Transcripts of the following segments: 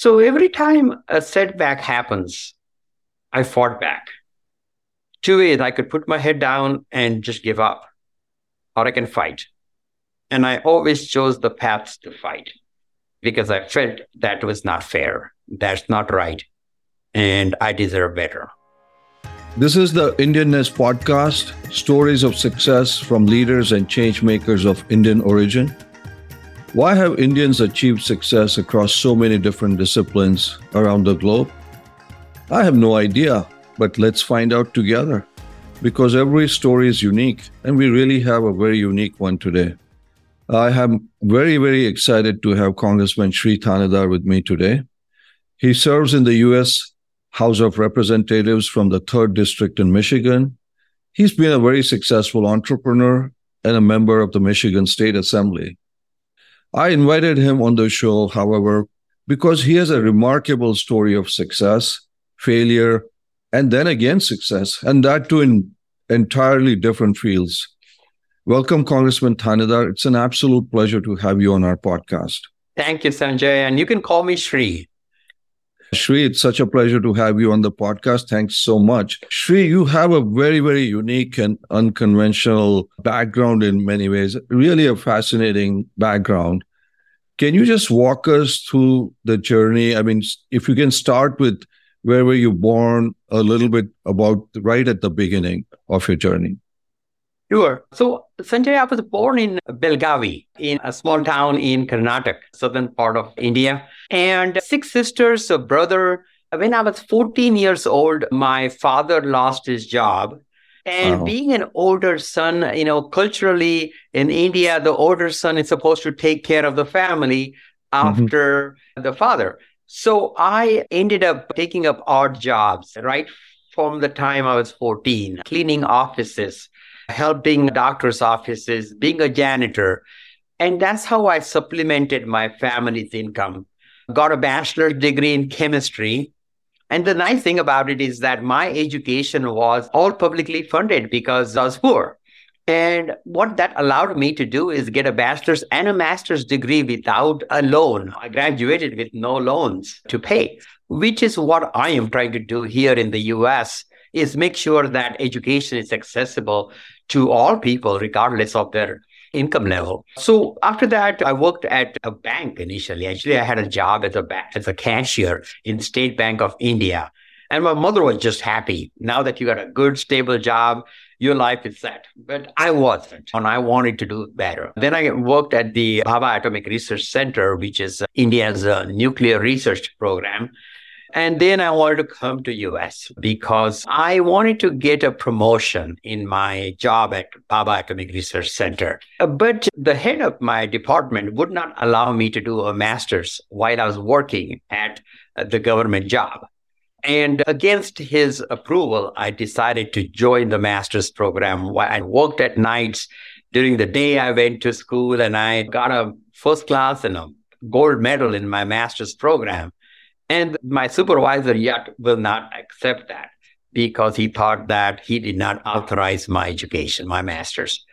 So every time a setback happens, I fought back. Two ways I could put my head down and just give up, or I can fight. And I always chose the path to fight because I felt that was not fair. That's not right. And I deserve better. This is the Indianness podcast stories of success from leaders and change makers of Indian origin. Why have Indians achieved success across so many different disciplines around the globe? I have no idea, but let's find out together. Because every story is unique, and we really have a very unique one today. I am very, very excited to have Congressman Shri Thanedar with me today. He serves in the U.S. House of Representatives from the 3rd District in Michigan. He's been a very successful entrepreneur and a member of the Michigan State Assembly. I invited him on the show, however, because he has a remarkable story of success, failure, and then again success, and that too in entirely different fields. Welcome, Congressman Thanedar. It's an absolute pleasure to have you on our podcast. Thank you, Sanjay. And you can call me Shri. Shri, it's such a pleasure to have you on the podcast. Thanks so much. Shri, you have a very, very unique and unconventional background in many ways, really a fascinating background. Can you just walk us through the journey? I mean, if you can start with where were you born, a little bit about right at the beginning of your journey. Sure. So, Sanjay, I was born in Belgavi, in a small town in Karnataka, southern part of India, and six sisters, a brother. When I was 14 years old, my father lost his job. And wow. being an older son, you know, culturally in India, the older son is supposed to take care of the family mm-hmm. after mm-hmm. the father. So I ended up taking up odd jobs right from the time I was 14, cleaning offices, helping doctors' offices, being a janitor. And that's how I supplemented my family's income. Got a bachelor's degree in chemistry. And the nice thing about it is that my education was all publicly funded because I was poor. And what that allowed me to do is get a bachelor's and a master's degree without a loan. I graduated with no loans to pay, which is what I am trying to do here in the US is make sure that education is accessible to all people, regardless of their income level. So after that, I worked at a bank initially. Actually, I had a job as a as a cashier in State Bank of India. And my mother was just happy. Now that you got a good, stable job, your life is set. But I wasn't, and I wanted to do better. Then I worked at the Bhabha Atomic Research Center, which is India's uh, nuclear research program. And then I wanted to come to US because I wanted to get a promotion in my job at Bhabha Atomic Research Center. Uh, but the head of my department would not allow me to do a master's while I was working at uh, the government job. And against his approval, I decided to join the master's program. I worked at nights. During the day, I went to school and I got a first class and a gold medal in my master's program. And my supervisor yet will not accept that because he thought that he did not authorize my education, my master's.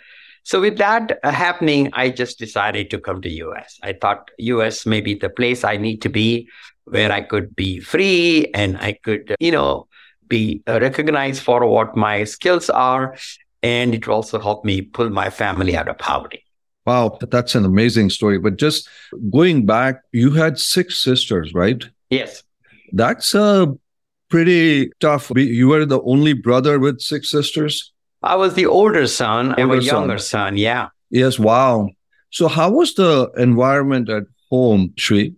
So with that uh, happening, I just decided to come to US. I thought US may be the place I need to be where I could be free and I could, uh, you know, be uh, recognized for what my skills are. And it also helped me pull my family out of poverty. Wow, that's an amazing story. But just going back, you had six sisters, right? Yes. That's a pretty tough. You were the only brother with six sisters? I was the older son. Older I was younger son. son. Yeah. Yes. Wow. So, how was the environment at home, Shri?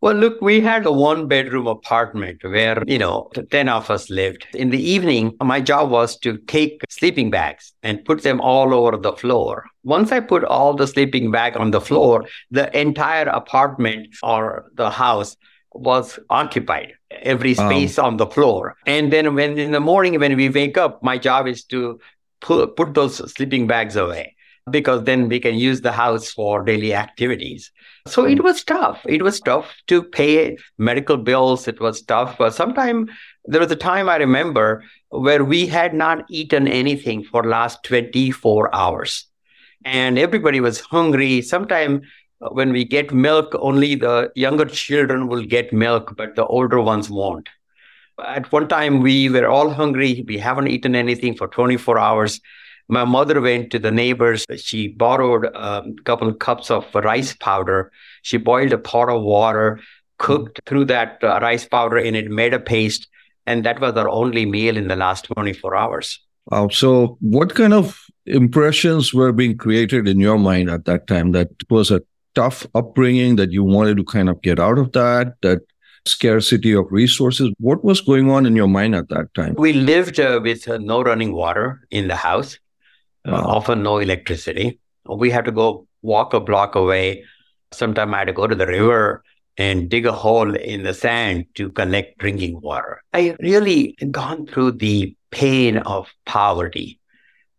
Well, look, we had a one bedroom apartment where, you know, 10 of us lived. In the evening, my job was to take sleeping bags and put them all over the floor. Once I put all the sleeping bag on the floor, the entire apartment or the house was occupied every space um, on the floor. And then when in the morning when we wake up my job is to put, put those sleeping bags away because then we can use the house for daily activities. So it was tough. It was tough to pay medical bills. It was tough. But sometime there was a time i remember where we had not eaten anything for last 24 hours. And everybody was hungry. Sometimes when we get milk, only the younger children will get milk, but the older ones won't. At one time, we were all hungry. We haven't eaten anything for 24 hours. My mother went to the neighbors. She borrowed a couple of cups of rice powder. She boiled a pot of water, cooked through that uh, rice powder in it, made a paste, and that was our only meal in the last 24 hours. Wow. So, what kind of impressions were being created in your mind at that time? That was a tough upbringing, that you wanted to kind of get out of that, that scarcity of resources. What was going on in your mind at that time? We lived uh, with uh, no running water in the house, uh, often no electricity. We had to go walk a block away. Sometimes I had to go to the river and dig a hole in the sand to collect drinking water. I really gone through the pain of poverty,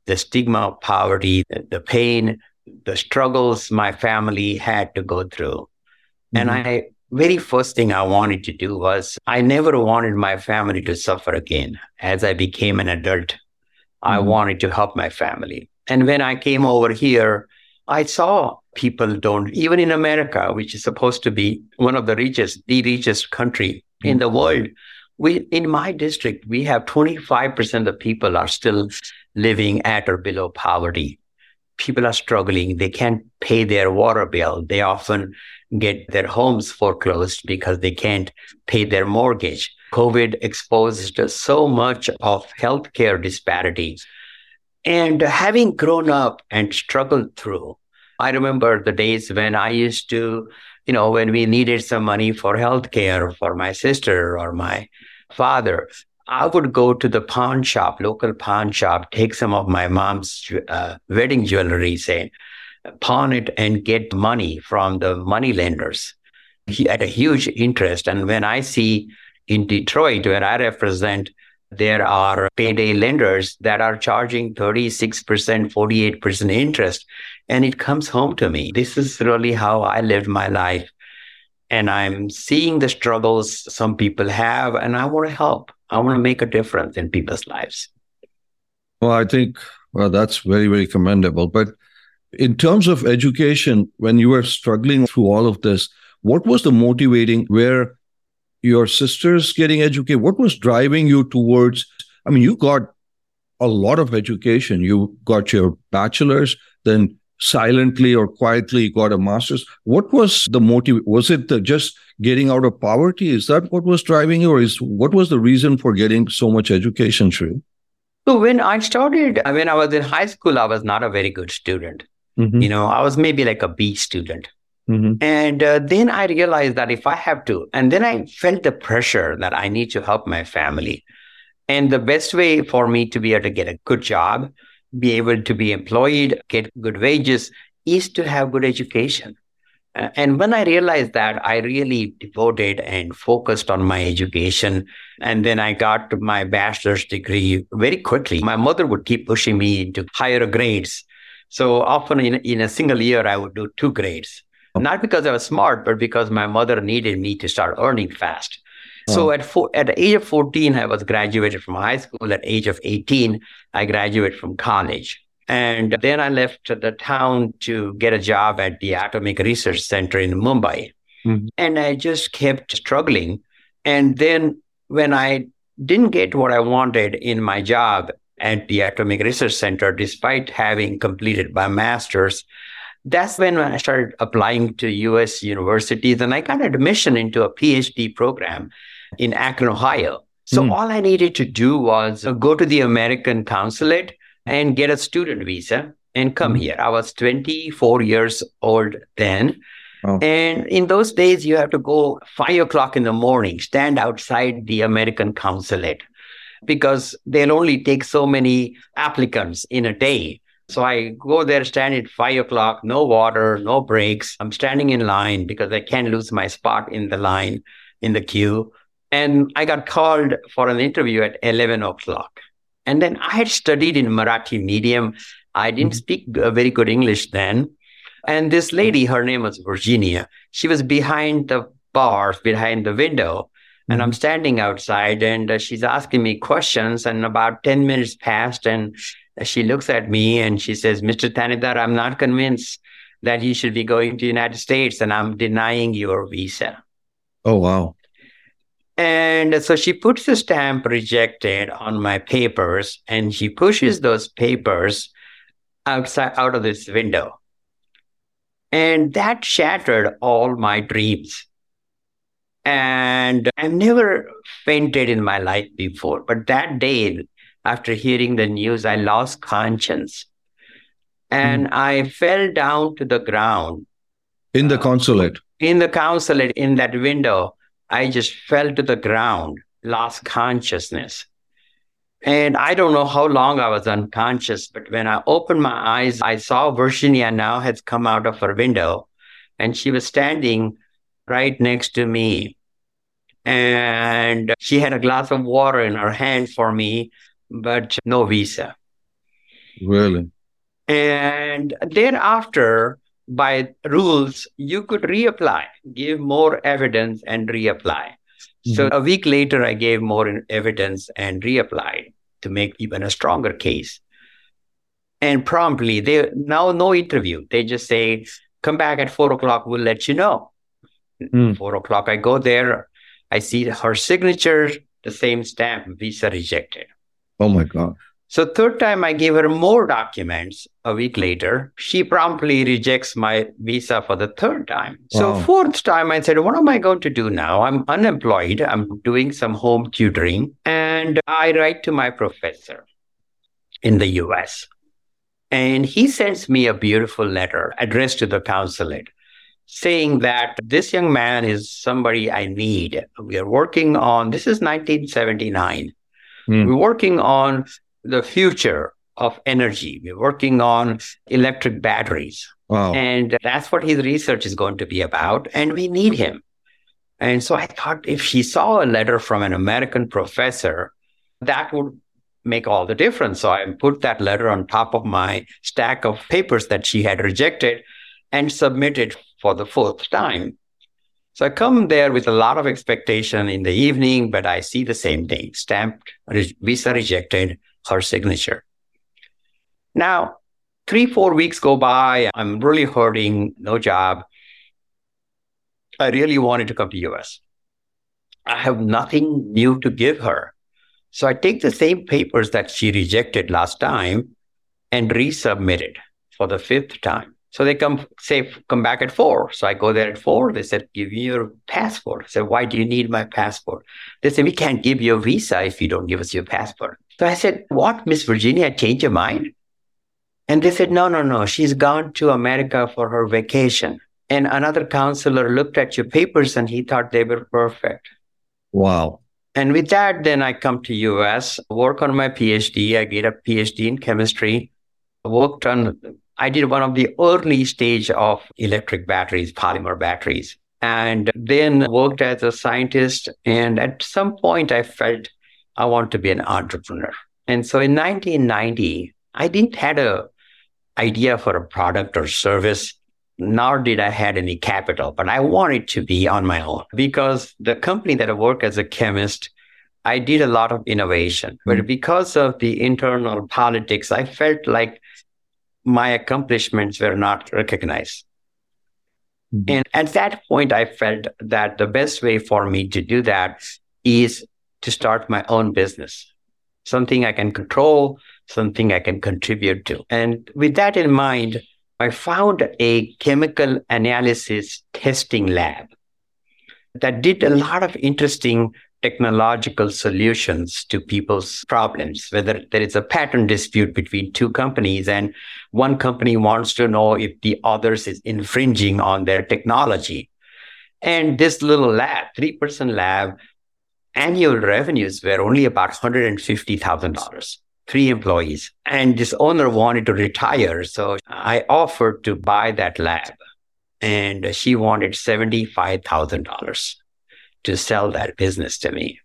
the stigma of poverty, the pain, the struggles my family had to go through. Mm-hmm. And I very first thing I wanted to do was I never wanted my family to suffer again. As I became an adult, mm-hmm. I wanted to help my family. And when I came over here, I saw people don't, even in America, which is supposed to be one of the richest, the richest country mm-hmm. in the world. We, in my district, we have 25% of people are still living at or below poverty. People are struggling. They can't pay their water bill. They often get their homes foreclosed because they can't pay their mortgage. COVID exposed so much of healthcare disparities. And having grown up and struggled through, I remember the days when I used to, you know, when we needed some money for healthcare for my sister or my father, I would go to the pawn shop, local pawn shop, take some of my mom's uh, wedding jewelry, say, pawn it and get money from the money lenders. He had a huge interest. And when I see in Detroit, where I represent, there are payday lenders that are charging 36%, 48% interest. And it comes home to me. This is really how I lived my life. And I'm seeing the struggles some people have, and I want to help. I want to make a difference in people's lives. Well, I think, well, that's very, very commendable. But in terms of education, when you were struggling through all of this, what was the motivating where your sisters getting educated? What was driving you towards? I mean, you got a lot of education. You got your bachelor's, then silently or quietly got a master's. What was the motive? Was it the, just getting out of poverty? Is that what was driving you, or is what was the reason for getting so much education, Shri? So when I started, when I was in high school, I was not a very good student. Mm-hmm. You know, I was maybe like a B student. Mm-hmm. And uh, then I realized that if I have to, and then I felt the pressure that I need to help my family. And the best way for me to be able to get a good job, be able to be employed, get good wages, is to have good education. Uh, and when I realized that, I really devoted and focused on my education. And then I got my bachelor's degree very quickly. My mother would keep pushing me into higher grades so often in, in a single year, I would do two grades, oh. not because I was smart, but because my mother needed me to start earning fast. So oh. at four, at the age of 14, I was graduated from high school. At age of 18, I graduated from college. And then I left the town to get a job at the Atomic Research Center in Mumbai. Mm-hmm. And I just kept struggling. And then when I didn't get what I wanted in my job at the Atomic Research Center, despite having completed my master's. That's when I started applying to US universities and I got admission into a PhD program in Akron, Ohio. So mm. all I needed to do was go to the American consulate and get a student visa and come mm. here. I was 24 years old then. Oh. And in those days, you have to go five o'clock in the morning, stand outside the American consulate because they'll only take so many applicants in a day. So I go there, stand at five o'clock, no water, no breaks. I'm standing in line because I can't lose my spot in the line, in the queue. And I got called for an interview at 11 o'clock. And then I had studied in Marathi medium. I didn't mm-hmm. speak very good English then. And this lady, her name was Virginia, she was behind the bars, behind the window. And I'm mm-hmm. standing outside and uh, she's asking me questions. And about 10 minutes passed and she looks at me and she says, Mr. Thanedar, I'm not convinced that you should be going to the United States and I'm denying your visa. Oh, wow. And so she puts the stamp rejected on my papers and she pushes those papers outside out of this window. And that shattered all my dreams. And I've never fainted in my life before. But that day, after hearing the news, I lost conscience. And mm. I fell down to the ground. In the consulate? In the consulate, in that window. I just fell to the ground, lost consciousness. And I don't know how long I was unconscious, but when I opened my eyes, I saw Virginia now has come out of her window and she was standing right next to me. And she had a glass of water in her hand for me, but no visa. Really? And thereafter, by rules, you could reapply, give more evidence and reapply. Mm-hmm. So a week later, I gave more evidence and reapplied to make even a stronger case. And promptly, they now no interview. They just say, come back at four o'clock, we'll let you know. Mm. Four o'clock, I go there, I see her signature, the same stamp, visa rejected. Oh my God. So third time I gave her more documents a week later. She promptly rejects my visa for the third time. Wow. So fourth time I said, what am I going to do now? I'm unemployed. I'm doing some home tutoring and I write to my professor in the US. And he sends me a beautiful letter addressed to the consulate saying that this young man is somebody I need. We are working on, this is 1979. Mm. We're working on the future of energy. We're working on electric batteries. Wow. And that's what his research is going to be about. And we need him. And so I thought if she saw a letter from an American professor, that would make all the difference. So I put that letter on top of my stack of papers that she had rejected and submitted for the fourth time. So I come there with a lot of expectation in the evening, but I see the same thing stamped, visa rejected, her signature. Now, three, four weeks go by. I'm really hurting, no job. I really wanted to come to US. I have nothing new to give her. So I take the same papers that she rejected last time and resubmit it for the fifth time. So they come, say, come back at four. So I go there at four. They said, give me your passport. I said, why do you need my passport? They said, we can't give you a visa if you don't give us your passport. So I said, what, Miss Virginia, change your mind? And they said, no, no, no. She's gone to America for her vacation. And another counselor looked at your papers and he thought they were perfect. Wow. And with that, then I come to US, work on my PhD. I get a PhD in chemistry, worked on I did one of the early stage of electric batteries, polymer batteries, and then worked as a scientist. And at some point, I felt I want to be an entrepreneur. And so in 1990, I didn't had a idea for a product or service, nor did I had any capital, but I wanted to be on my own because the company that I work as a chemist, I did a lot of innovation. But mm-hmm. because of the internal politics, I felt like my accomplishments were not recognized. Mm-hmm. And at that point, I felt that the best way for me to do that is to start my own business, something I can control, something I can contribute to. And with that in mind, I found a chemical analysis testing lab that did a lot of interesting technological solutions to people's problems, whether there is a patent dispute between two companies and one company wants to know if the others is infringing on their technology. And this little lab, three person lab, annual revenues were only about $150,000, three employees. And this owner wanted to retire. So I offered to buy that lab and she wanted $75,000 to sell that business to me.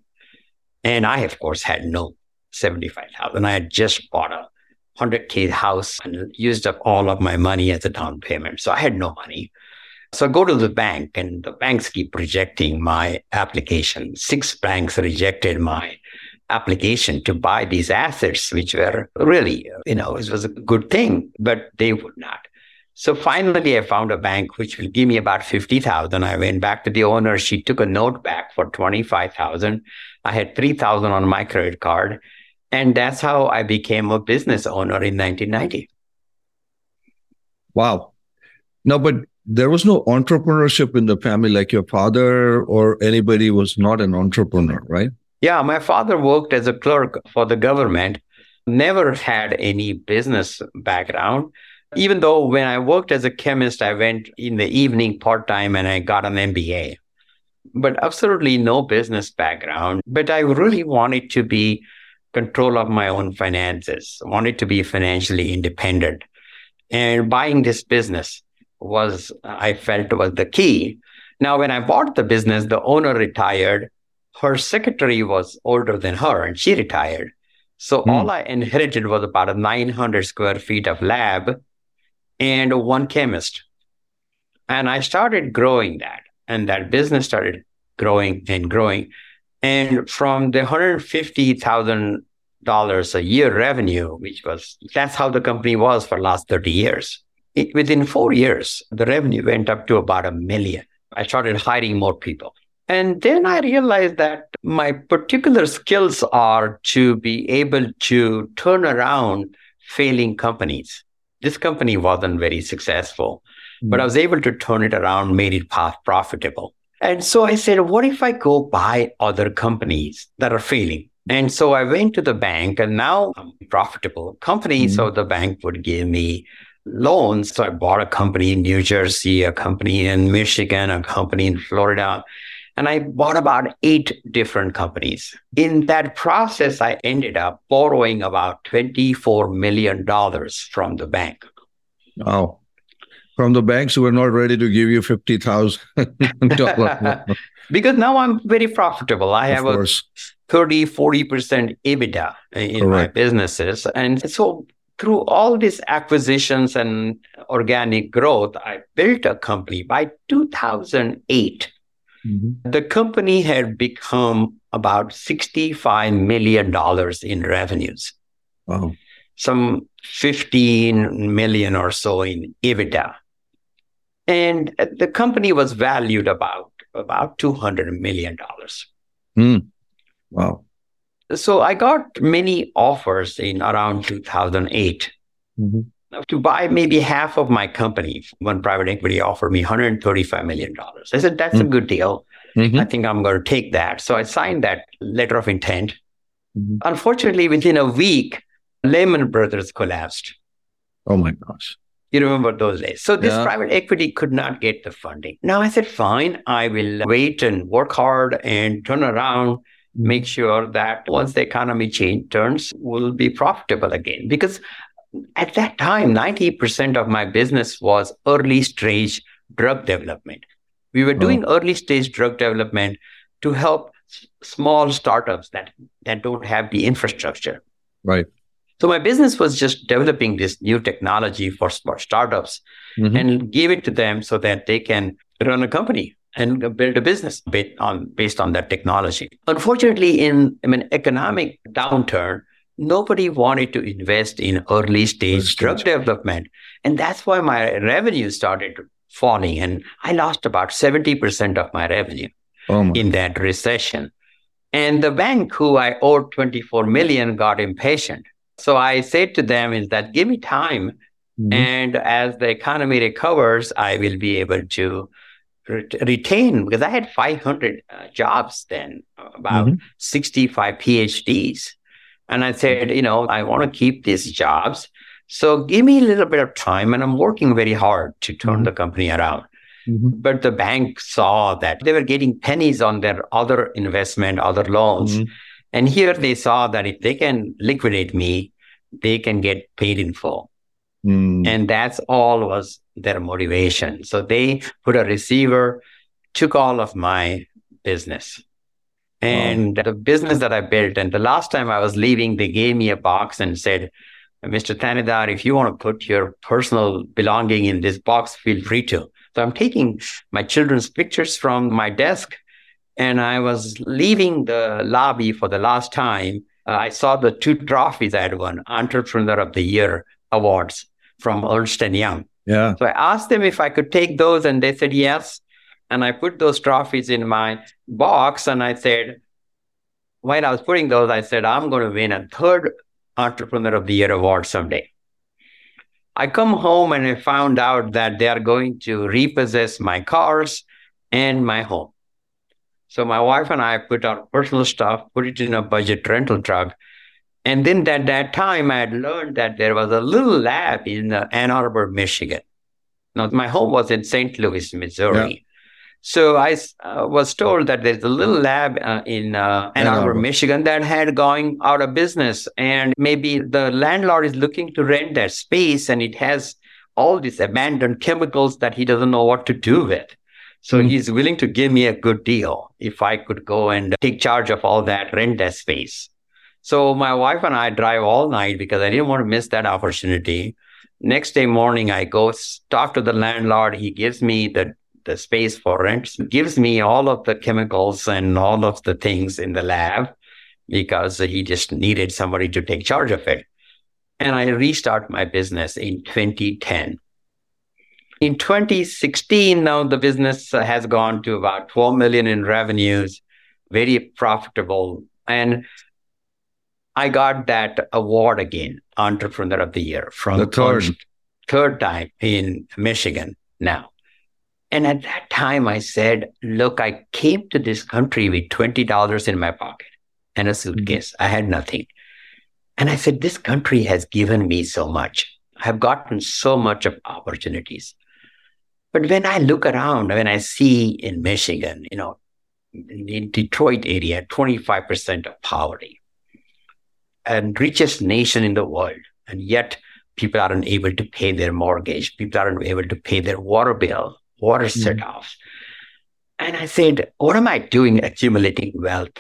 And I, of course, had no 75,000. I had just bought a 100K house and used up all of my money as a down payment. So I had no money. So I go to the bank and the banks keep rejecting my application. Six banks rejected my application to buy these assets, which were really, you know, it was a good thing, but they would not. So finally, I found a bank which will give me about 50,000. I went back to the owner. She took a note back for 25,000. I had 3,000 on my credit card. And that's how I became a business owner in 1990. Wow. No, but there was no entrepreneurship in the family, like your father or anybody was not an entrepreneur, right? Yeah, my father worked as a clerk for the government, never had any business background even though when I worked as a chemist, I went in the evening part time and I got an MBA, but absolutely no business background. But I really wanted to be control of my own finances, wanted to be financially independent. And buying this business was, I felt, was the key. Now, when I bought the business, the owner retired. Her secretary was older than her and she retired. So mm. all I inherited was about a 900 square feet of lab and one chemist. And I started growing that, and that business started growing and growing. And from the $150,000 a year revenue, which was that's how the company was for last 30 years. It, within four years, the revenue went up to about a million. I started hiring more people. And then I realized that my particular skills are to be able to turn around failing companies this company wasn't very successful, but I was able to turn it around, made it profitable. And so I said, what if I go buy other companies that are failing? And so I went to the bank and now I'm a profitable company. Mm-hmm. So the bank would give me loans. So I bought a company in New Jersey, a company in Michigan, a company in Florida. And I bought about eight different companies. In that process, I ended up borrowing about $24 million from the bank. Wow. From the banks who were not ready to give you $50,000. because now I'm very profitable. I have a 30, 40% EBITDA in Correct. my businesses. And so through all these acquisitions and organic growth, I built a company by 2008 Mm-hmm. The company had become about $65 million in revenues. Wow. Some 15 million or so in EBITDA. And the company was valued about about $200 million. Mm. Wow. So I got many offers in around 2008. Mm-hmm to buy maybe half of my company. One private equity offered me $135 million. I said, that's mm-hmm. a good deal. Mm-hmm. I think I'm going to take that. So I signed that letter of intent. Mm-hmm. Unfortunately, within a week, Lehman Brothers collapsed. Oh my gosh. You remember those days. So this yeah. private equity could not get the funding. Now I said, fine, I will wait and work hard and turn around, mm-hmm. make sure that once the economy change turns, we'll be profitable again. Because at that time, 90% of my business was early stage drug development. We were doing oh. early stage drug development to help s- small startups that, that don't have the infrastructure. Right. So my business was just developing this new technology for, for startups mm-hmm. and give it to them so that they can run a company and build a business based on based on that technology. Unfortunately, in an economic downturn, nobody wanted to invest in early stage drug development. And that's why my revenue started falling. And I lost about 70% of my revenue oh in that recession. And the bank who I owed 24 million got impatient. So I said to them is that give me time. Mm-hmm. And as the economy recovers, I will be able to retain because I had 500 uh, jobs then, about mm-hmm. 65 PhDs. And I said, you know, I want to keep these jobs. So give me a little bit of time. And I'm working very hard to turn mm-hmm. the company around. Mm-hmm. But the bank saw that they were getting pennies on their other investment, other loans. Mm-hmm. And here they saw that if they can liquidate me, they can get paid in full. Mm. And that's all was their motivation. So they put a receiver, took all of my business. And wow. the business that I built, and the last time I was leaving, they gave me a box and said, Mr. Thanedar, if you want to put your personal belonging in this box, feel free to. So I'm taking my children's pictures from my desk. And I was leaving the lobby for the last time. Uh, I saw the two trophies I had won Entrepreneur of the Year awards from Ernst & Young. Yeah. So I asked them if I could take those, and they said yes. And I put those trophies in my box, and I said, while I was putting those, I said, I'm going to win a third Entrepreneur of the Year award someday. I come home and I found out that they are going to repossess my cars and my home. So my wife and I put our personal stuff, put it in a budget rental truck. And then at that time, I had learned that there was a little lab in uh, Ann Arbor, Michigan. Now, my home was in St. Louis, Missouri. Yeah. So I uh, was told that there's a little lab uh, in uh, Ann Arbor, Michigan that had going out of business. And maybe the landlord is looking to rent that space and it has all these abandoned chemicals that he doesn't know what to do with. So mm-hmm. he's willing to give me a good deal if I could go and take charge of all that, rent that space. So my wife and I drive all night because I didn't want to miss that opportunity. Next day morning, I go talk to the landlord. He gives me the, the space for rent, gives me all of the chemicals and all of the things in the lab because he just needed somebody to take charge of it. And I restart my business in 2010. In 2016, now the business has gone to about 12 million in revenues, very profitable. And I got that award again, Entrepreneur of the Year from the third, third time in Michigan now. And at that time, I said, look, I came to this country with $20 in my pocket and a suitcase. Mm-hmm. I had nothing. And I said, this country has given me so much. I've gotten so much of opportunities. But when I look around, when I see in Michigan, you know, in Detroit area, 25% of poverty and richest nation in the world. And yet people aren't able to pay their mortgage. People aren't able to pay their water bill, water mm-hmm. set offs. And I said, what am I doing accumulating wealth?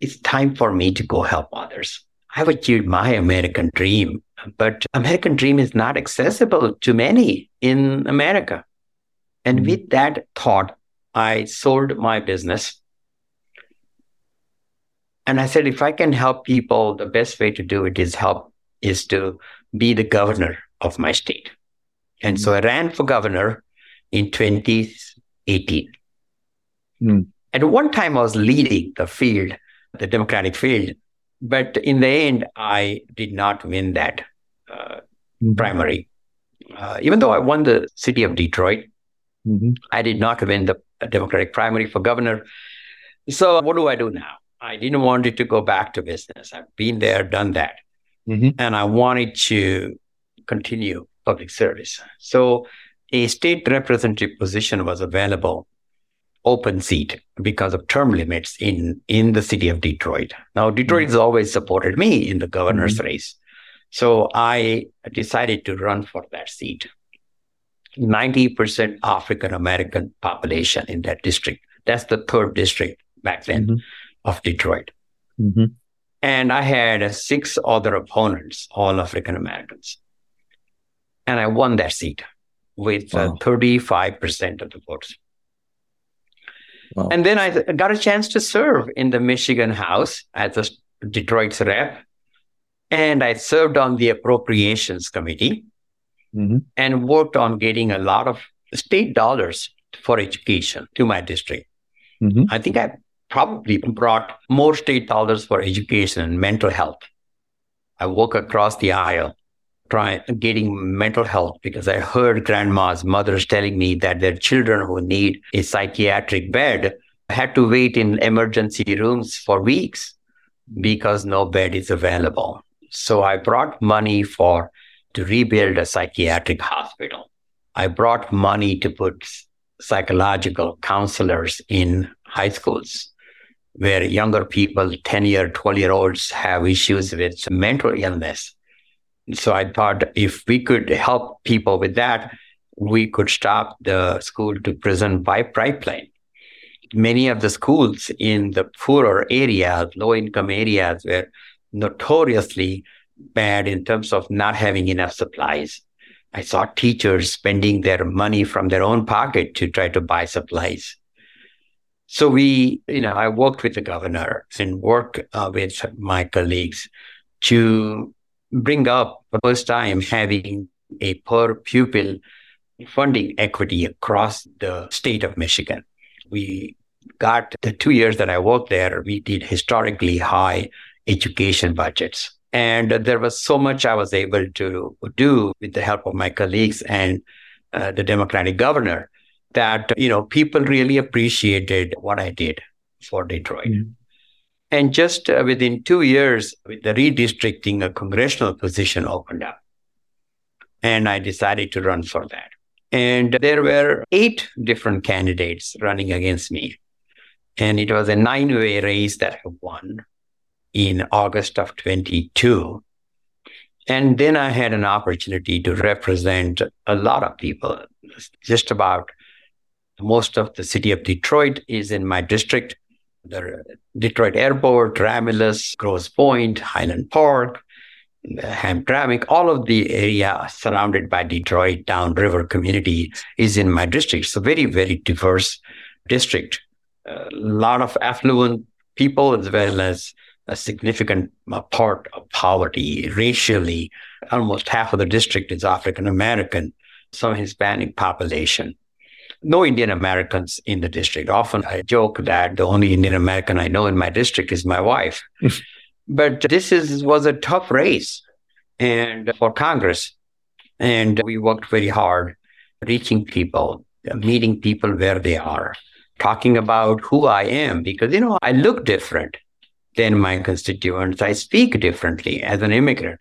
It's time for me to go help others. I've achieved my American dream, but American dream is not accessible to many in America. And mm-hmm. with that thought, I sold my business. And I said, if I can help people, the best way to do it is help is to be the governor of my state. And so I ran for governor in 2018. Mm. At one time, I was leading the field, the Democratic field. But in the end, I did not win that uh, mm-hmm. primary. Uh, even though I won the city of Detroit, Mm-hmm. I did not win the Democratic primary for governor. So what do I do now? I didn't want it to go back to business. I've been there, done that. Mm-hmm. And I wanted to continue public service. So a state representative position was available, open seat because of term limits in, in the city of Detroit. Now, Detroit mm-hmm. has always supported me in the governor's mm-hmm. race. So I decided to run for that seat. 90% African American population in that district. That's the third district back then mm-hmm. of Detroit. Mm-hmm. And I had six other opponents, all African Americans. And I won that seat with uh, wow. uh, 35% of the votes. Wow. And then I got a chance to serve in the Michigan House as a Detroit's rep. And I served on the Appropriations Committee mm-hmm. and worked on getting a lot of state dollars for education to my district. Mm-hmm. I think I probably brought more state dollars for education and mental health. I walk across the aisle trying getting mental health because I heard grandmas, mothers telling me that their children who need a psychiatric bed had to wait in emergency rooms for weeks because no bed is available. So I brought money for to rebuild a psychiatric hospital. I brought money to put psychological counselors in high schools where younger people, 10 year, 12 year olds have issues with mental illness. So I thought if we could help people with that, we could stop the school to prison pipeline. Many of the schools in the poorer areas, low income areas, were notoriously bad in terms of not having enough supplies. I saw teachers spending their money from their own pocket to try to buy supplies. So we, you know, I worked with the governor and worked uh, with my colleagues to bring up the first time having a per pupil funding equity across the state of Michigan. We got the two years that I worked there, we did historically high education budgets. And there was so much I was able to do with the help of my colleagues and uh, the Democratic governor that, you know, people really appreciated what I did for Detroit. Mm-hmm. And just uh, within two years, with the redistricting, a congressional position opened up. And I decided to run for that. And there were eight different candidates running against me. And it was a nine way race that I won in August of 22. And then I had an opportunity to represent a lot of people. Just about most of the city of Detroit is in my district. The Detroit Airport, Romulus, Grosse Pointe, Highland Park, Hamtramck, all of the area surrounded by Detroit downriver community is in my district. A very, very diverse district. A lot of affluent people as well as a significant uh, part of poverty racially. Almost half of the district is African American, some Hispanic population. No Indian Americans in the district. Often I joke that the only Indian American I know in my district is my wife. but this is was a tough race and for Congress. And we worked very hard reaching people, meeting people where they are, talking about who I am because you know I look different than my constituents. I speak differently as an immigrant.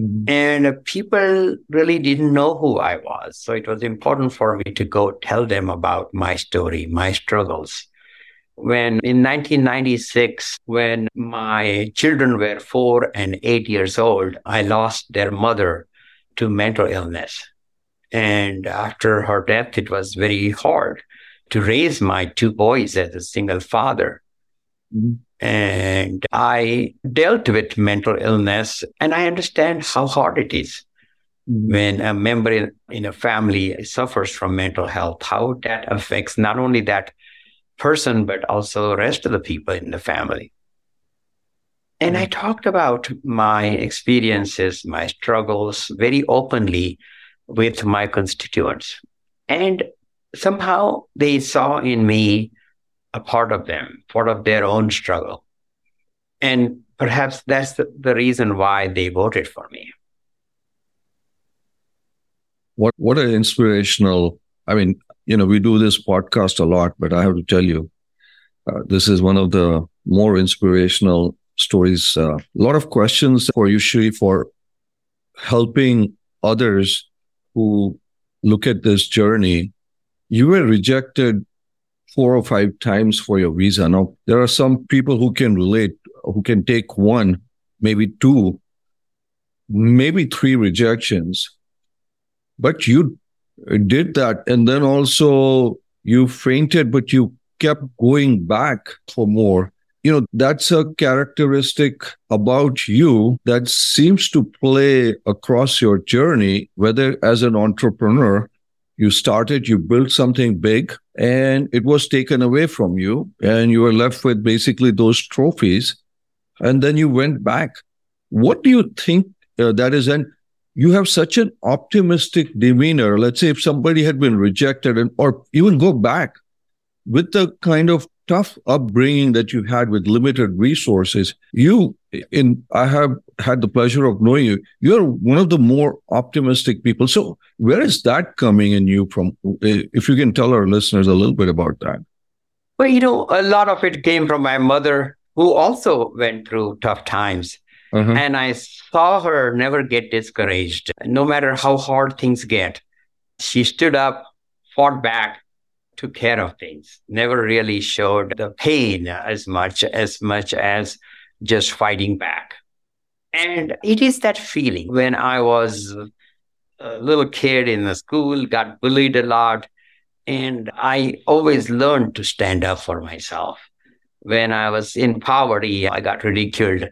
Mm-hmm. And people really didn't know who I was. So it was important for me to go tell them about my story, my struggles. When in 1996, when my children were four and eight years old, I lost their mother to mental illness. And after her death, it was very hard to raise my two boys as a single father. Mm-hmm. And I dealt with mental illness and I understand how hard it is mm-hmm. when a member in, in a family suffers from mental health, how that affects not only that person, but also the rest of the people in the family. And I mm-hmm. talked about my experiences, my struggles very openly with my constituents. And somehow they saw in me a part of them, part of their own struggle. And perhaps that's the, the reason why they voted for me. What what an inspirational I mean, you know, we do this podcast a lot, but I have to tell you, uh, this is one of the more inspirational stories. Uh, a lot of questions for usually for helping others who look at this journey. You were rejected four or five times for your visa. Now, there are some people who can relate, who can take one, maybe two, maybe three rejections, but you did that. And then also you fainted, but you kept going back for more. You know, that's a characteristic about you that seems to play across your journey, whether as an entrepreneur you started, you built something big, and it was taken away from you, and you were left with basically those trophies. And then you went back. What do you think uh, that is? And you have such an optimistic demeanor. Let's say if somebody had been rejected, and or even go back with the kind of tough upbringing that you had with limited resources, you in I have had the pleasure of knowing you. You're one of the more optimistic people. So where is that coming in you from? If you can tell our listeners a little bit about that. Well, you know, a lot of it came from my mother, who also went through tough times. Mm-hmm. And I saw her never get discouraged, no matter how hard things get. She stood up, fought back, took care of things, never really showed the pain as much as much as just fighting back. And it is that feeling when I was a little kid in the school, got bullied a lot, and I always learned to stand up for myself. When I was in poverty, I got ridiculed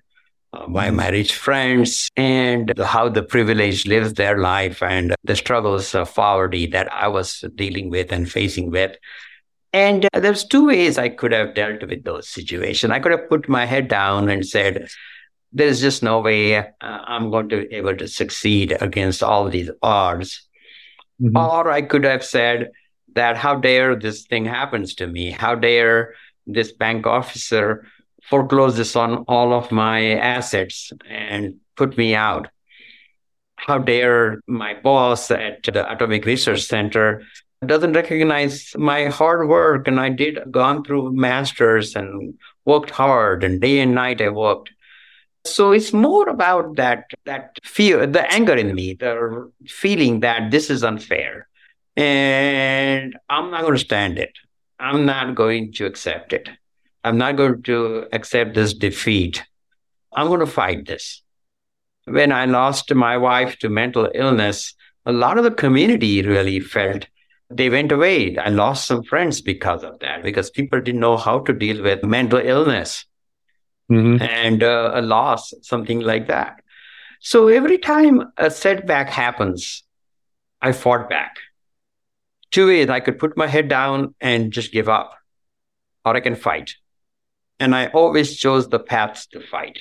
uh, by my rich friends and how the privileged lives their life and the struggles of poverty that I was dealing with and facing with. And there's two ways I could have dealt with those situations. I could have put my head down and said, there's just no way uh, I'm going to be able to succeed against all these odds. Mm-hmm. Or I could have said that how dare this thing happens to me? How dare this bank officer forecloses on all of my assets and put me out? How dare my boss at the Atomic Research Center doesn't recognize my hard work and I did gone through masters and worked hard and day and night I worked. So it's more about that that fear, the anger in me, the feeling that this is unfair. And I'm not going to stand it. I'm not going to accept it. I'm not going to accept this defeat. I'm going to fight this. When I lost my wife to mental illness, a lot of the community really felt they went away. I lost some friends because of that, because people didn't know how to deal with mental illness mm-hmm. and uh, a loss, something like that. So every time a setback happens, I fought back. Two ways I could put my head down and just give up, or I can fight. And I always chose the paths to fight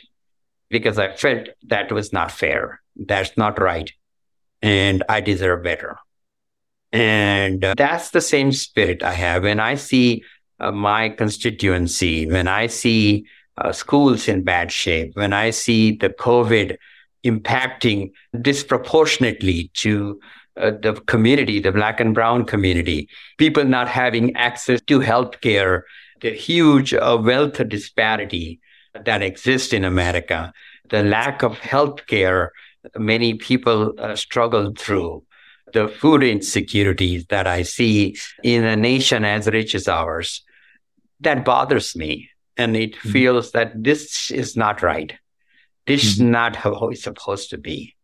because I felt that was not fair. That's not right. And I deserve better. And that's the same spirit I have. When I see uh, my constituency, when I see uh, schools in bad shape, when I see the COVID impacting disproportionately to uh, the community, the black and brown community, people not having access to healthcare, the huge uh, wealth disparity that exists in America, the lack of healthcare many people uh, struggle through, the food insecurities that I see in a nation as rich as ours, that bothers me. And it mm-hmm. feels that this is not right. This mm-hmm. is not how it's supposed to be.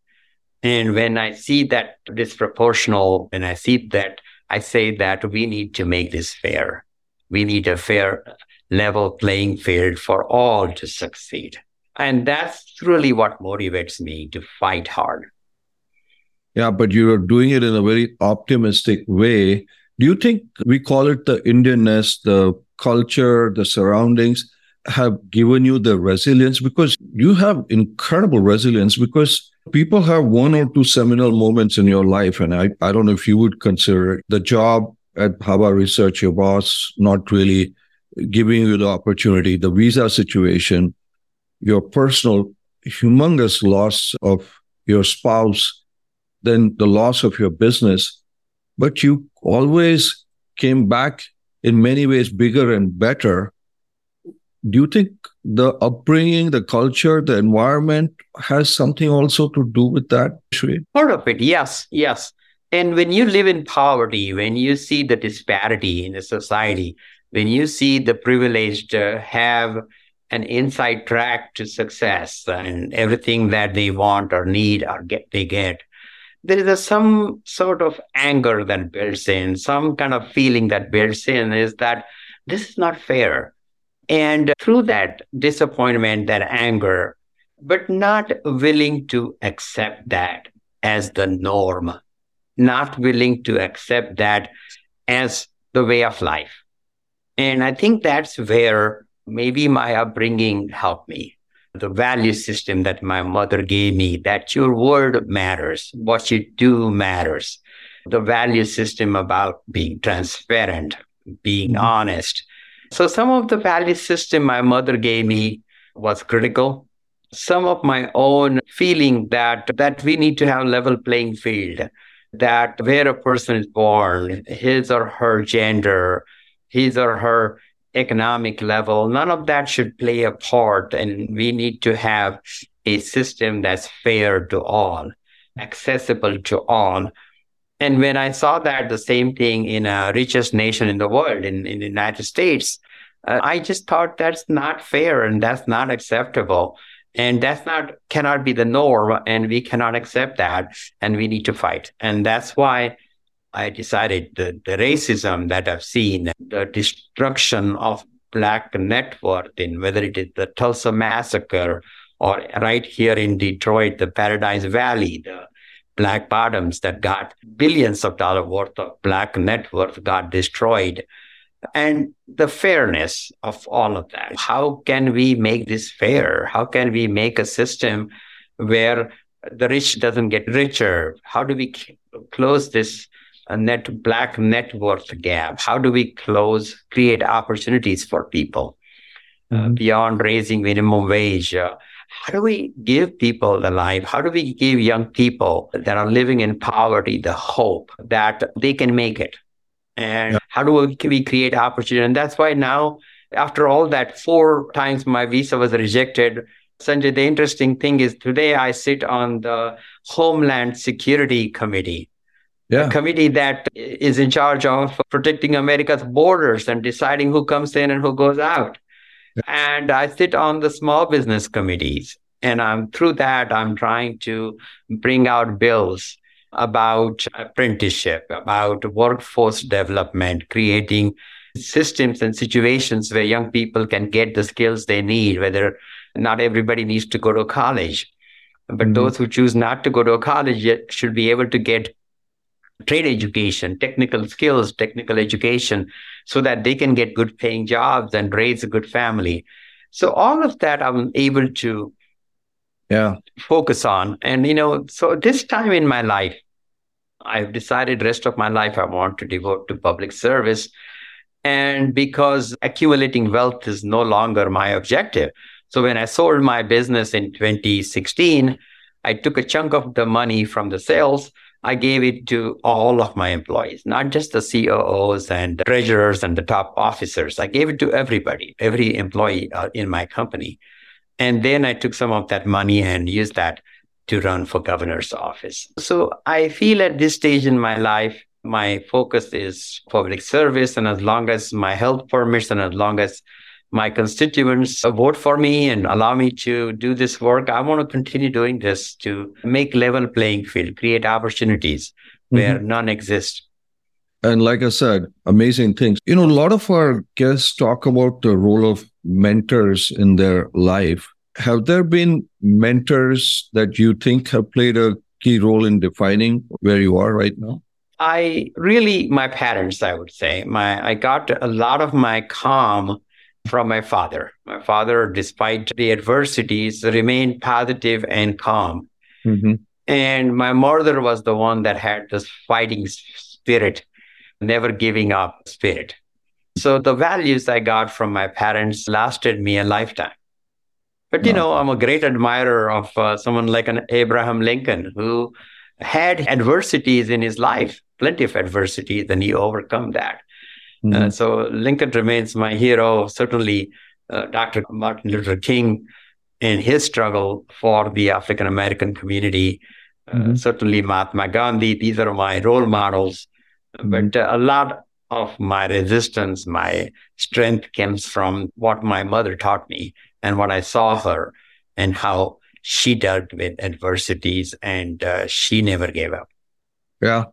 And when I see that disproportional, when I see that, I say that we need to make this fair. We need a fair level playing field for all to succeed. And that's really what motivates me to fight hard. Yeah, but you are doing it in a very optimistic way. Do you think we call it the Indianness, the culture, the surroundings have given you the resilience? Because you have incredible resilience because people have one or two seminal moments in your life. And I, I don't know if you would consider the job at Bhabha Research, your boss not really giving you the opportunity, the visa situation, your personal humongous loss of your spouse than the loss of your business. But you always came back in many ways bigger and better. Do you think the upbringing, the culture, the environment has something also to do with that, Shri? Part of it, yes, yes. And when you live in poverty, when you see the disparity in the society, when you see the privileged uh, have an inside track to success and everything that they want or need or get they get, there is a, some sort of anger that builds in, some kind of feeling that builds in is that this is not fair. And through that disappointment, that anger, but not willing to accept that as the norm, not willing to accept that as the way of life. And I think that's where maybe my upbringing helped me the value system that my mother gave me that your word matters, what you do matters, the value system about being transparent, being mm-hmm. honest. So some of the value system my mother gave me was critical. Some of my own feeling that that we need to have level playing field, that where a person is born, his or her gender, his or her economic level, none of that should play a part. And we need to have a system that's fair to all, accessible to all. And when I saw that the same thing in a richest nation in the world, in, in the United States, uh, I just thought that's not fair and that's not acceptable. And that's not, cannot be the norm. And we cannot accept that. And we need to fight. And that's why I decided the, the racism that I've seen, the destruction of Black net worth in whether it is the Tulsa massacre or right here in Detroit, the Paradise Valley, the Black Bottoms that got billions of dollars worth of Black net worth got destroyed. and the fairness of all of that. How can we make this fair? How can we make a system where the rich doesn't get richer? How do we close this uh, net black net worth gap? How do we close, create opportunities for people uh, mm-hmm. beyond raising minimum wage? Uh, how do we give people the life? How do we give young people that are living in poverty the hope that they can make it? And yeah. how do we, we create opportunity? And that's why now, after all that, four times my visa was rejected. Sanjay, the interesting thing is today I sit on the Homeland Security Committee. Yeah. committee that is in charge of protecting America's borders and deciding who comes in and who goes out. And I sit on the small business committees. And I'm through that, I'm trying to bring out bills about apprenticeship, about workforce development, creating systems and situations where young people can get the skills they need, whether not everybody needs to go to college. But mm-hmm. those who choose not to go to college yet should be able to get trade education, technical skills, technical education, so that they can get good paying jobs and raise a good family. So all of that I'm able to yeah focus on. And you know, so this time in my life, I've decided rest of my life I want to devote to public service. And because accumulating wealth is no longer my objective. So when I sold my business in 2016, I took a chunk of the money from the sales I gave it to all of my employees, not just the COOs and treasurers and the top officers. I gave it to everybody, every employee uh, in my company. And then I took some of that money and used that to run for governor's office. So I feel at this stage in my life, my focus is public service. And as long as my health permits and as long as my constituents vote for me and allow me to do this work. I want to continue doing this to make level playing field, create opportunities where mm-hmm. none exist. And like I said, amazing things. You know, a lot of our guests talk about the role of mentors in their life. Have there been mentors that you think have played a key role in defining where you are right now? I really, my parents, I would say, my I got a lot of my calm from my father. My father, despite the adversities, remained positive and calm. Mm-hmm. And my mother was the one that had this fighting spirit, never giving up spirit. So the values I got from my parents lasted me a lifetime. But you know, I'm a great admirer of uh, someone like an Abraham Lincoln who had adversities in his life, plenty of adversities, and he overcome that. Uh, mm-hmm. Uh, so Lincoln remains my hero. Certainly, uh, Dr. Martin Luther King in his struggle for the African American community. Uh, mm-hmm. Certainly, Mahatma Gandhi. These are my role models. Mm-hmm. But uh, a lot of my resistance, my strength comes from what my mother taught me and what I saw her and how she dealt with adversities and uh, she never gave up. Yeah.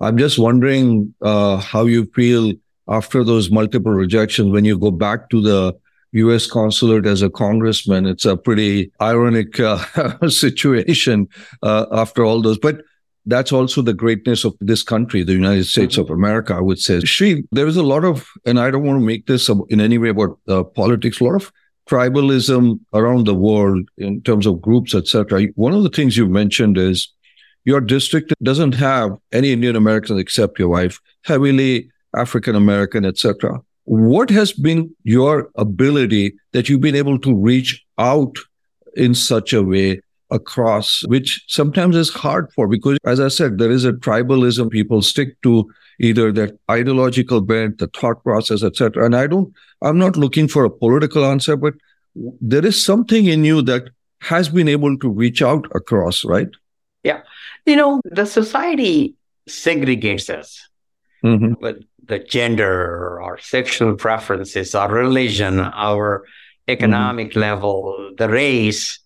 I'm just wondering uh, how you feel after those multiple rejections, when you go back to the U.S. consulate as a congressman, it's a pretty ironic uh, situation uh, after all those. But that's also the greatness of this country, the United States of America, I would say. Shri, there is a lot of, and I don't want to make this in any way about uh, politics, a lot of tribalism around the world in terms of groups, etc. One of the things you mentioned is your district doesn't have any Indian Americans except your wife, heavily African American, etc. What has been your ability that you've been able to reach out in such a way across, which sometimes is hard for because, as I said, there is a tribalism. People stick to either that ideological bent, the thought process, etc. And I don't, I'm not looking for a political answer, but there is something in you that has been able to reach out across, right? Yeah. You know, the society segregates us. Mm-hmm. But the gender, our sexual preferences, our religion, our economic mm-hmm. level, the race,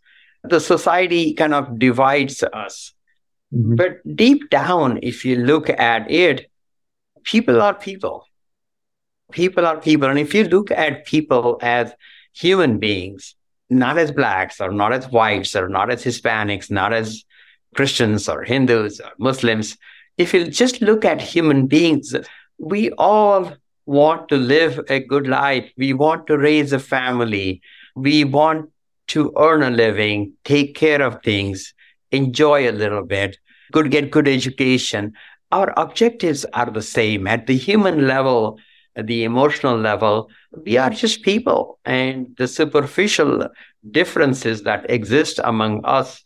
the society kind of divides us. Mm-hmm. But deep down, if you look at it, people are people. People are people. And if you look at people as human beings, not as blacks or not as whites or not as Hispanics, not as Christians or Hindus or Muslims, if you just look at human beings, we all want to live a good life. We want to raise a family. We want to earn a living, take care of things, enjoy a little bit, could get good education. Our objectives are the same at the human level, at the emotional level. We are just people, and the superficial differences that exist among us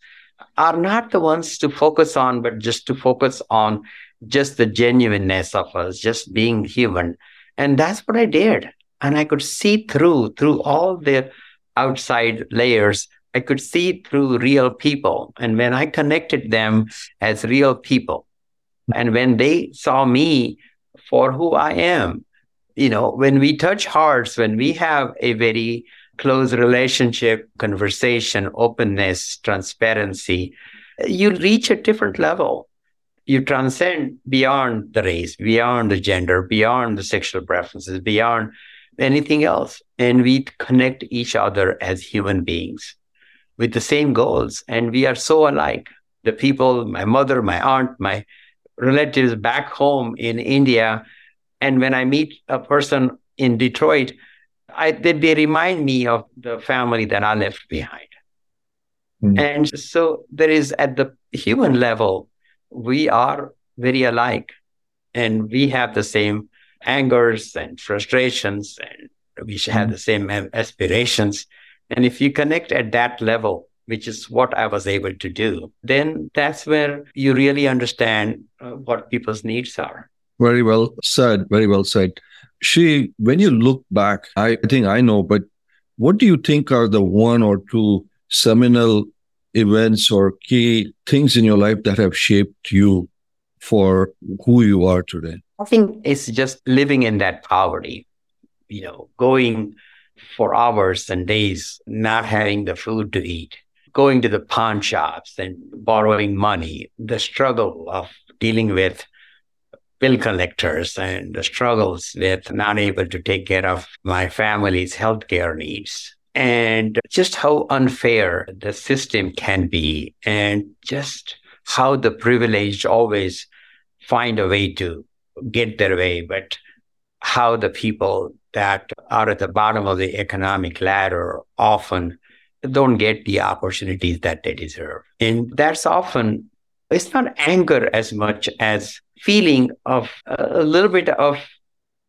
are not the ones to focus on, but just to focus on just the genuineness of us, just being human. And that's what I did. And I could see through, through all the outside layers, I could see through real people. And when I connected them as real people, and when they saw me for who I am, you know, when we touch hearts, when we have a very close relationship, conversation, openness, transparency, you reach a different level. You transcend beyond the race, beyond the gender, beyond the sexual preferences, beyond anything else. And we connect each other as human beings with the same goals. And we are so alike. The people, my mother, my aunt, my relatives back home in India. And when I meet a person in Detroit, I, they, they remind me of the family that I left behind. Mm. And so there is at the human level, we are very alike and we have the same angers and frustrations and we should have the same aspirations. And if you connect at that level, which is what I was able to do, then that's where you really understand uh, what people's needs are. Very well said. Very well said. Shri, when you look back, I think I know, but what do you think are the one or two seminal events or key things in your life that have shaped you for who you are today? I think it's just living in that poverty, you know, going for hours and days, not having the food to eat, going to the pawn shops and borrowing money, the struggle of dealing with bill collectors and the struggles with not able to take care of my family's healthcare needs and just how unfair the system can be and just how the privileged always find a way to get their way, but how the people that are at the bottom of the economic ladder often don't get the opportunities that they deserve. And that's often, it's not anger as much as feeling of a little bit of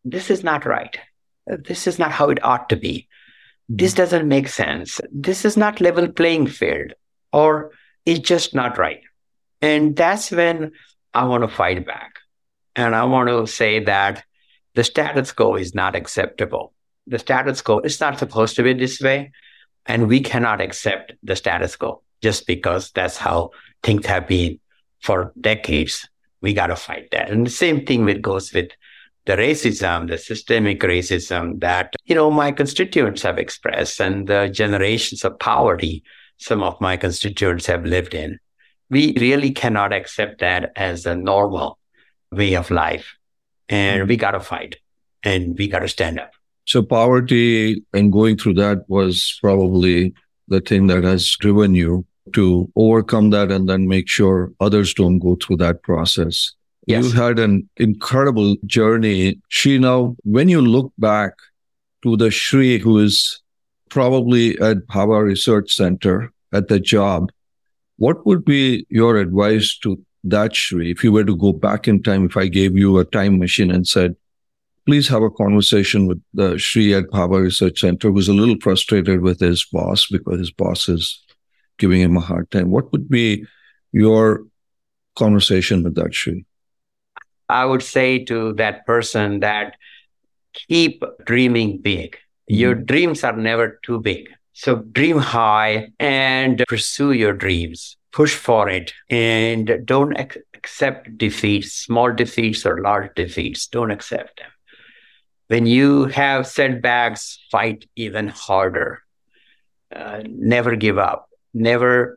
this is not right. This is not how it ought to be. This mm-hmm. doesn't make sense. This is not level playing field or it's just not right. And that's when I want to fight back. And I want to say that the status quo is not acceptable. The status quo is not supposed to be this way. And we cannot accept the status quo just because that's how things have been for decades. We got to fight that. And the same thing with goes with the racism, the systemic racism that, you know, my constituents have expressed and the generations of poverty some of my constituents have lived in. We really cannot accept that as a normal way of life. And we got to fight and we got to stand up. So, poverty and going through that was probably the thing that has driven you to overcome that and then make sure others don't go through that process. Yes. You had an incredible journey. Shri now, when you look back to the Shri who is probably at Bhabha Research Center at the job, what would be your advice to that Shri, if you were to go back in time, if I gave you a time machine and said, please have a conversation with the Shri at Bhabha Research Center, who's a little frustrated with his boss because his boss is giving him a hard time. What would be your conversation with that Shri? I would say to that person that keep dreaming big. Mm-hmm. Your dreams are never too big. So dream high and pursue your dreams push for it and don't ac- accept defeats, small defeats or large defeats. Don't accept them. When you have setbacks, fight even harder. Uh, never give up. Never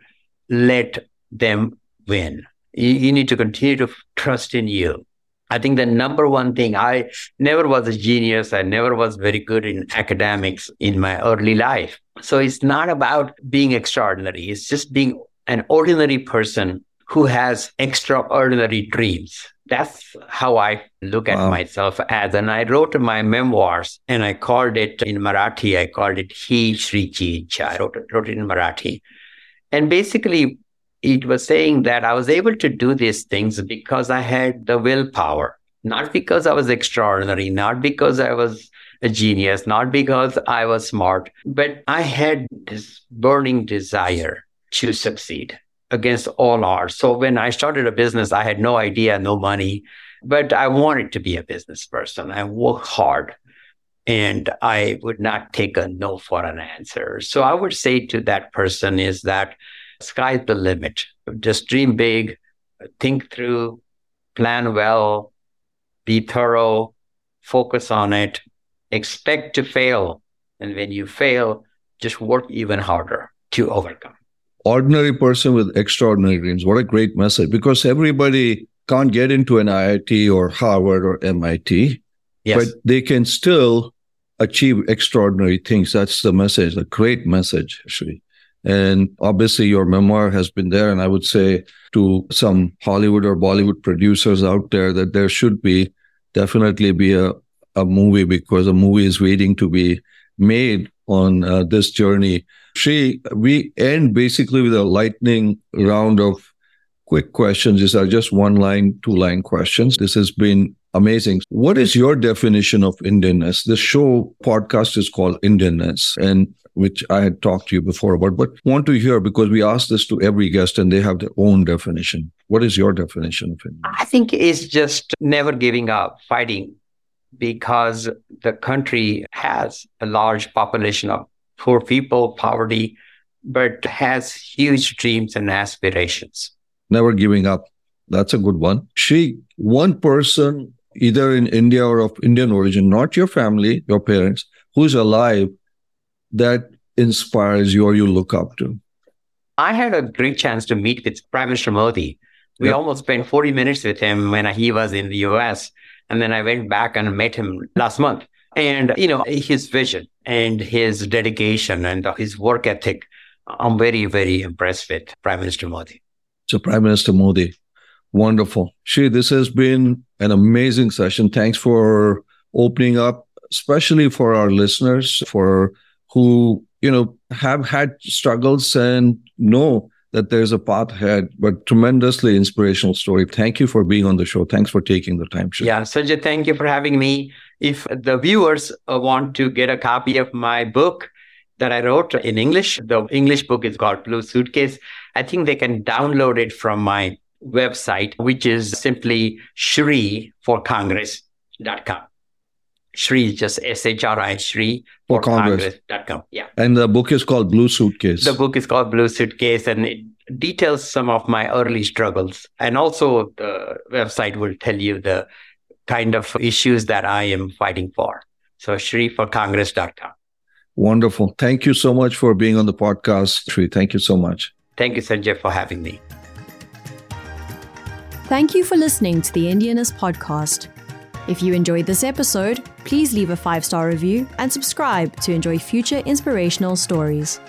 let them win. You, you need to continue to trust in you. I think the number one thing, I never was a genius. I never was very good in academics in my early life. So it's not about being extraordinary. It's just being an ordinary person who has extraordinary dreams. that's how I look at wow. myself as. And I wrote my memoirs and I called it in Marathi, I called it He Shri Chi I wrote it, wrote it in Marathi. And basically, it was saying that I was able to do these things because I had the willpower, not because I was extraordinary, not because I was a genius, not because I was smart, but I had this burning desire to succeed against all odds. So when I started a business, I had no idea, no money, but I wanted to be a business person. I worked hard and I would not take a no for an answer. So I would say to that person is that sky's the limit. Just dream big, think through, plan well, be thorough, focus on it, expect to fail. And when you fail, just work even harder to overcome ordinary person with extraordinary dreams. What a great message because everybody can't get into an IIT or Harvard or MIT, yes. but they can still achieve extraordinary things. That's the message, a great message, actually. And obviously, your memoir has been there. And I would say to some Hollywood or Bollywood producers out there that there should be definitely be a, a movie because a movie is waiting to be made on uh, this journey we end basically with a lightning round of quick questions. These are just one line, two line questions. This has been amazing. What is your definition of Indianness? The show podcast is called Indianness, and which I had talked to you before about, but want to hear because we ask this to every guest and they have their own definition. What is your definition of it? I think it's just never giving up, fighting, because the country has a large population of poor people, poverty, but has huge dreams and aspirations. Never giving up. That's a good one. Shri, one person, either in India or of Indian origin, not your family, your parents, who's alive that inspires you or you look up to? I had a great chance to meet with Prime Minister Modi. We almost spent 40 minutes with him when he was in the US. And then I went back and met him last month. And, you know, his vision and his dedication and his work ethic, I'm very, very impressed with Prime Minister Modi. So, Prime Minister Modi, wonderful. Shri, this has been an amazing session. Thanks for opening up, especially for our listeners, for who, you know, have had struggles and know that there's a path ahead, but tremendously inspirational story. Thank you for being on the show. Thanks for taking the time. Shri. Yeah, Sanjay, thank you for having me. If the viewers uh, want to get a copy of my book that I wrote in English, the English book is called Blue Suitcase. I think they can download it from my website, which is simply Shri for Congress.com. Shri is just S H R I Shri for, for Congress.com. Yeah. And the book is called Blue Suitcase. The book is called Blue Suitcase and it details some of my early struggles. And also the website will tell you the kind of issues that I am fighting for. So shriforcongress.com. Wonderful. Thank you so much for being on the podcast, Shri. Thank you so much. Thank you, Sanjay, for having me. Thank you for listening to the Indianness podcast. If you enjoyed this episode, please leave a five star review and subscribe to enjoy future inspirational stories.